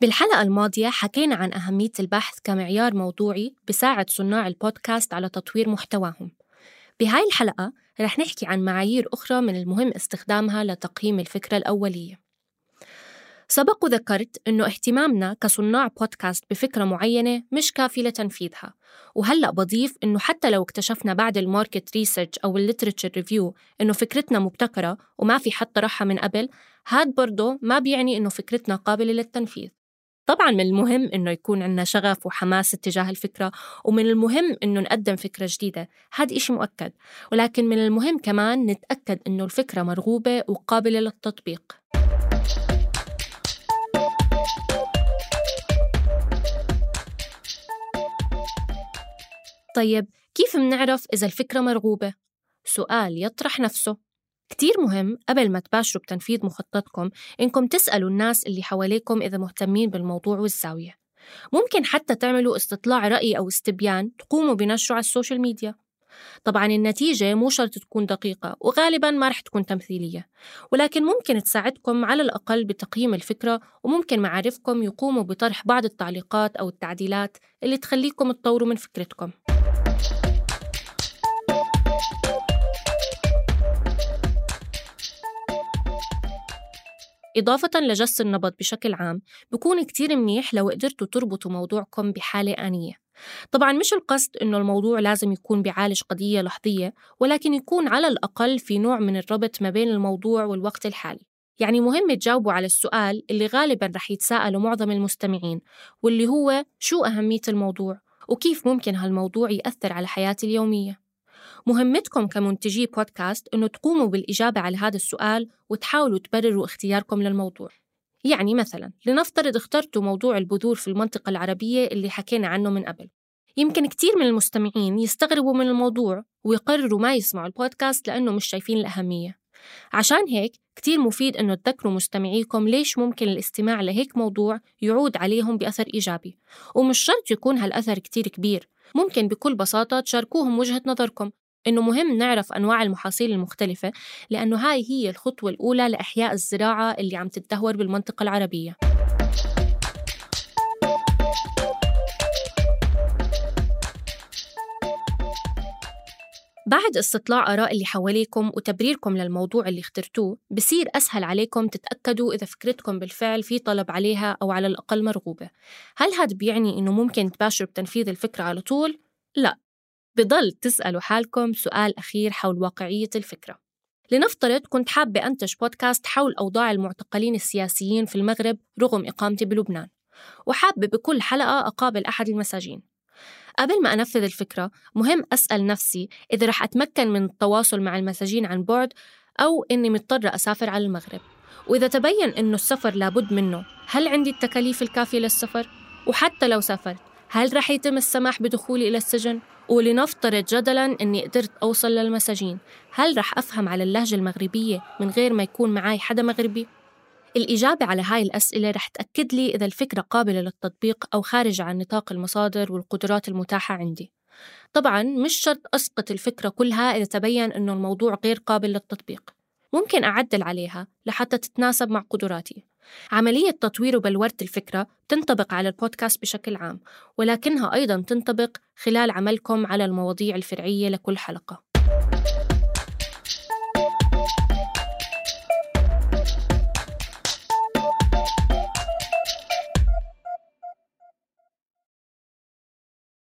بالحلقة الماضية حكينا عن أهمية البحث كمعيار موضوعي بساعد صناع البودكاست على تطوير محتواهم. بهاي الحلقة رح نحكي عن معايير أخرى من المهم استخدامها لتقييم الفكرة الأولية. سبق وذكرت أنه اهتمامنا كصناع بودكاست بفكرة معينة مش كافي لتنفيذها وهلأ بضيف أنه حتى لو اكتشفنا بعد ال market research أو ال literature review أنه فكرتنا مبتكرة وما في حد طرحها من قبل هاد برضه ما بيعني أنه فكرتنا قابلة للتنفيذ. طبعا من المهم إنه يكون عندنا شغف وحماس اتجاه الفكرة ومن المهم إنه نقدم فكرة جديدة. هذا إشي مؤكد. ولكن من المهم كمان نتأكد إنه الفكرة مرغوبة وقابلة للتطبيق. طيب كيف منعرف إذا الفكرة مرغوبة؟ سؤال يطرح نفسه. كتير مهم قبل ما تباشروا بتنفيذ مخططكم إنكم تسألوا الناس اللي حواليكم إذا مهتمين بالموضوع والزاوية. ممكن حتى تعملوا استطلاع رأي أو استبيان تقوموا بنشره على السوشيال ميديا. طبعا النتيجة مو شرط تكون دقيقة وغالبا ما رح تكون تمثيلية ولكن ممكن تساعدكم على الأقل بتقييم الفكرة وممكن معارفكم يقوموا بطرح بعض التعليقات أو التعديلات اللي تخليكم تطوروا من فكرتكم. إضافة لجس النبض بشكل عام بكون كتير منيح لو قدرتوا تربطوا موضوعكم بحالة آنية. طبعا مش القصد إنه الموضوع لازم يكون بيعالج قضية لحظية ولكن يكون على الأقل في نوع من الربط ما بين الموضوع والوقت الحالي. يعني مهم تجاوبوا على السؤال اللي غالبا رح يتساءلوا معظم المستمعين واللي هو شو أهمية الموضوع؟ وكيف ممكن هالموضوع يأثر على حياتي اليومية؟ مهمتكم كمنتجي بودكاست إنه تقوموا بالإجابة على هذا السؤال وتحاولوا تبرروا اختياركم للموضوع. يعني مثلا لنفترض اخترتوا موضوع البذور في المنطقة العربية اللي حكينا عنه من قبل. يمكن كتير من المستمعين يستغربوا من الموضوع ويقرروا ما يسمعوا البودكاست لأنه مش شايفين الأهمية. عشان هيك كتير مفيد إنه تذكروا مستمعيكم ليش ممكن الاستماع لهيك موضوع يعود عليهم بأثر إيجابي. ومش شرط يكون هالأثر كتير كبير. ممكن بكل بساطة تشاركوهم وجهة نظركم. إنه مهم نعرف أنواع المحاصيل المختلفة لأنه هاي هي الخطوة الأولى لإحياء الزراعة اللي عم تتدهور بالمنطقة العربية. بعد استطلاع آراء اللي حواليكم وتبريركم للموضوع اللي اخترتوه بصير أسهل عليكم تتأكدوا إذا فكرتكم بالفعل في طلب عليها أو على الأقل مرغوبة. هل هذا بيعني إنه ممكن تباشروا بتنفيذ الفكرة على طول؟ لا. بضل تسألوا حالكم سؤال أخير حول واقعية الفكرة. لنفترض كنت حابة أنتج بودكاست حول أوضاع المعتقلين السياسيين في المغرب رغم إقامتي بلبنان وحابة بكل حلقة أقابل أحد المساجين. قبل ما أنفذ الفكرة مهم أسأل نفسي إذا رح أتمكن من التواصل مع المساجين عن بعد أو إني مضطرة أسافر على المغرب. وإذا تبين إنه السفر لابد منه هل عندي التكاليف الكافية للسفر؟ وحتى لو سافرت هل رح يتم السماح بدخولي إلى السجن؟ ولنفترض جدلا أني قدرت أوصل للمساجين هل رح أفهم على اللهجة المغربية من غير ما يكون معي حدا مغربي؟ الإجابة على هاي الأسئلة رح تأكد لي إذا الفكرة قابلة للتطبيق أو خارجة عن نطاق المصادر والقدرات المتاحة عندي طبعا مش شرط أسقط الفكرة كلها إذا تبين أنه الموضوع غير قابل للتطبيق ممكن أعدل عليها لحتى تتناسب مع قدراتي. عملية تطوير وبلورة الفكرة تنطبق على البودكاست بشكل عام ولكنها أيضا تنطبق خلال عملكم على المواضيع الفرعية لكل حلقة.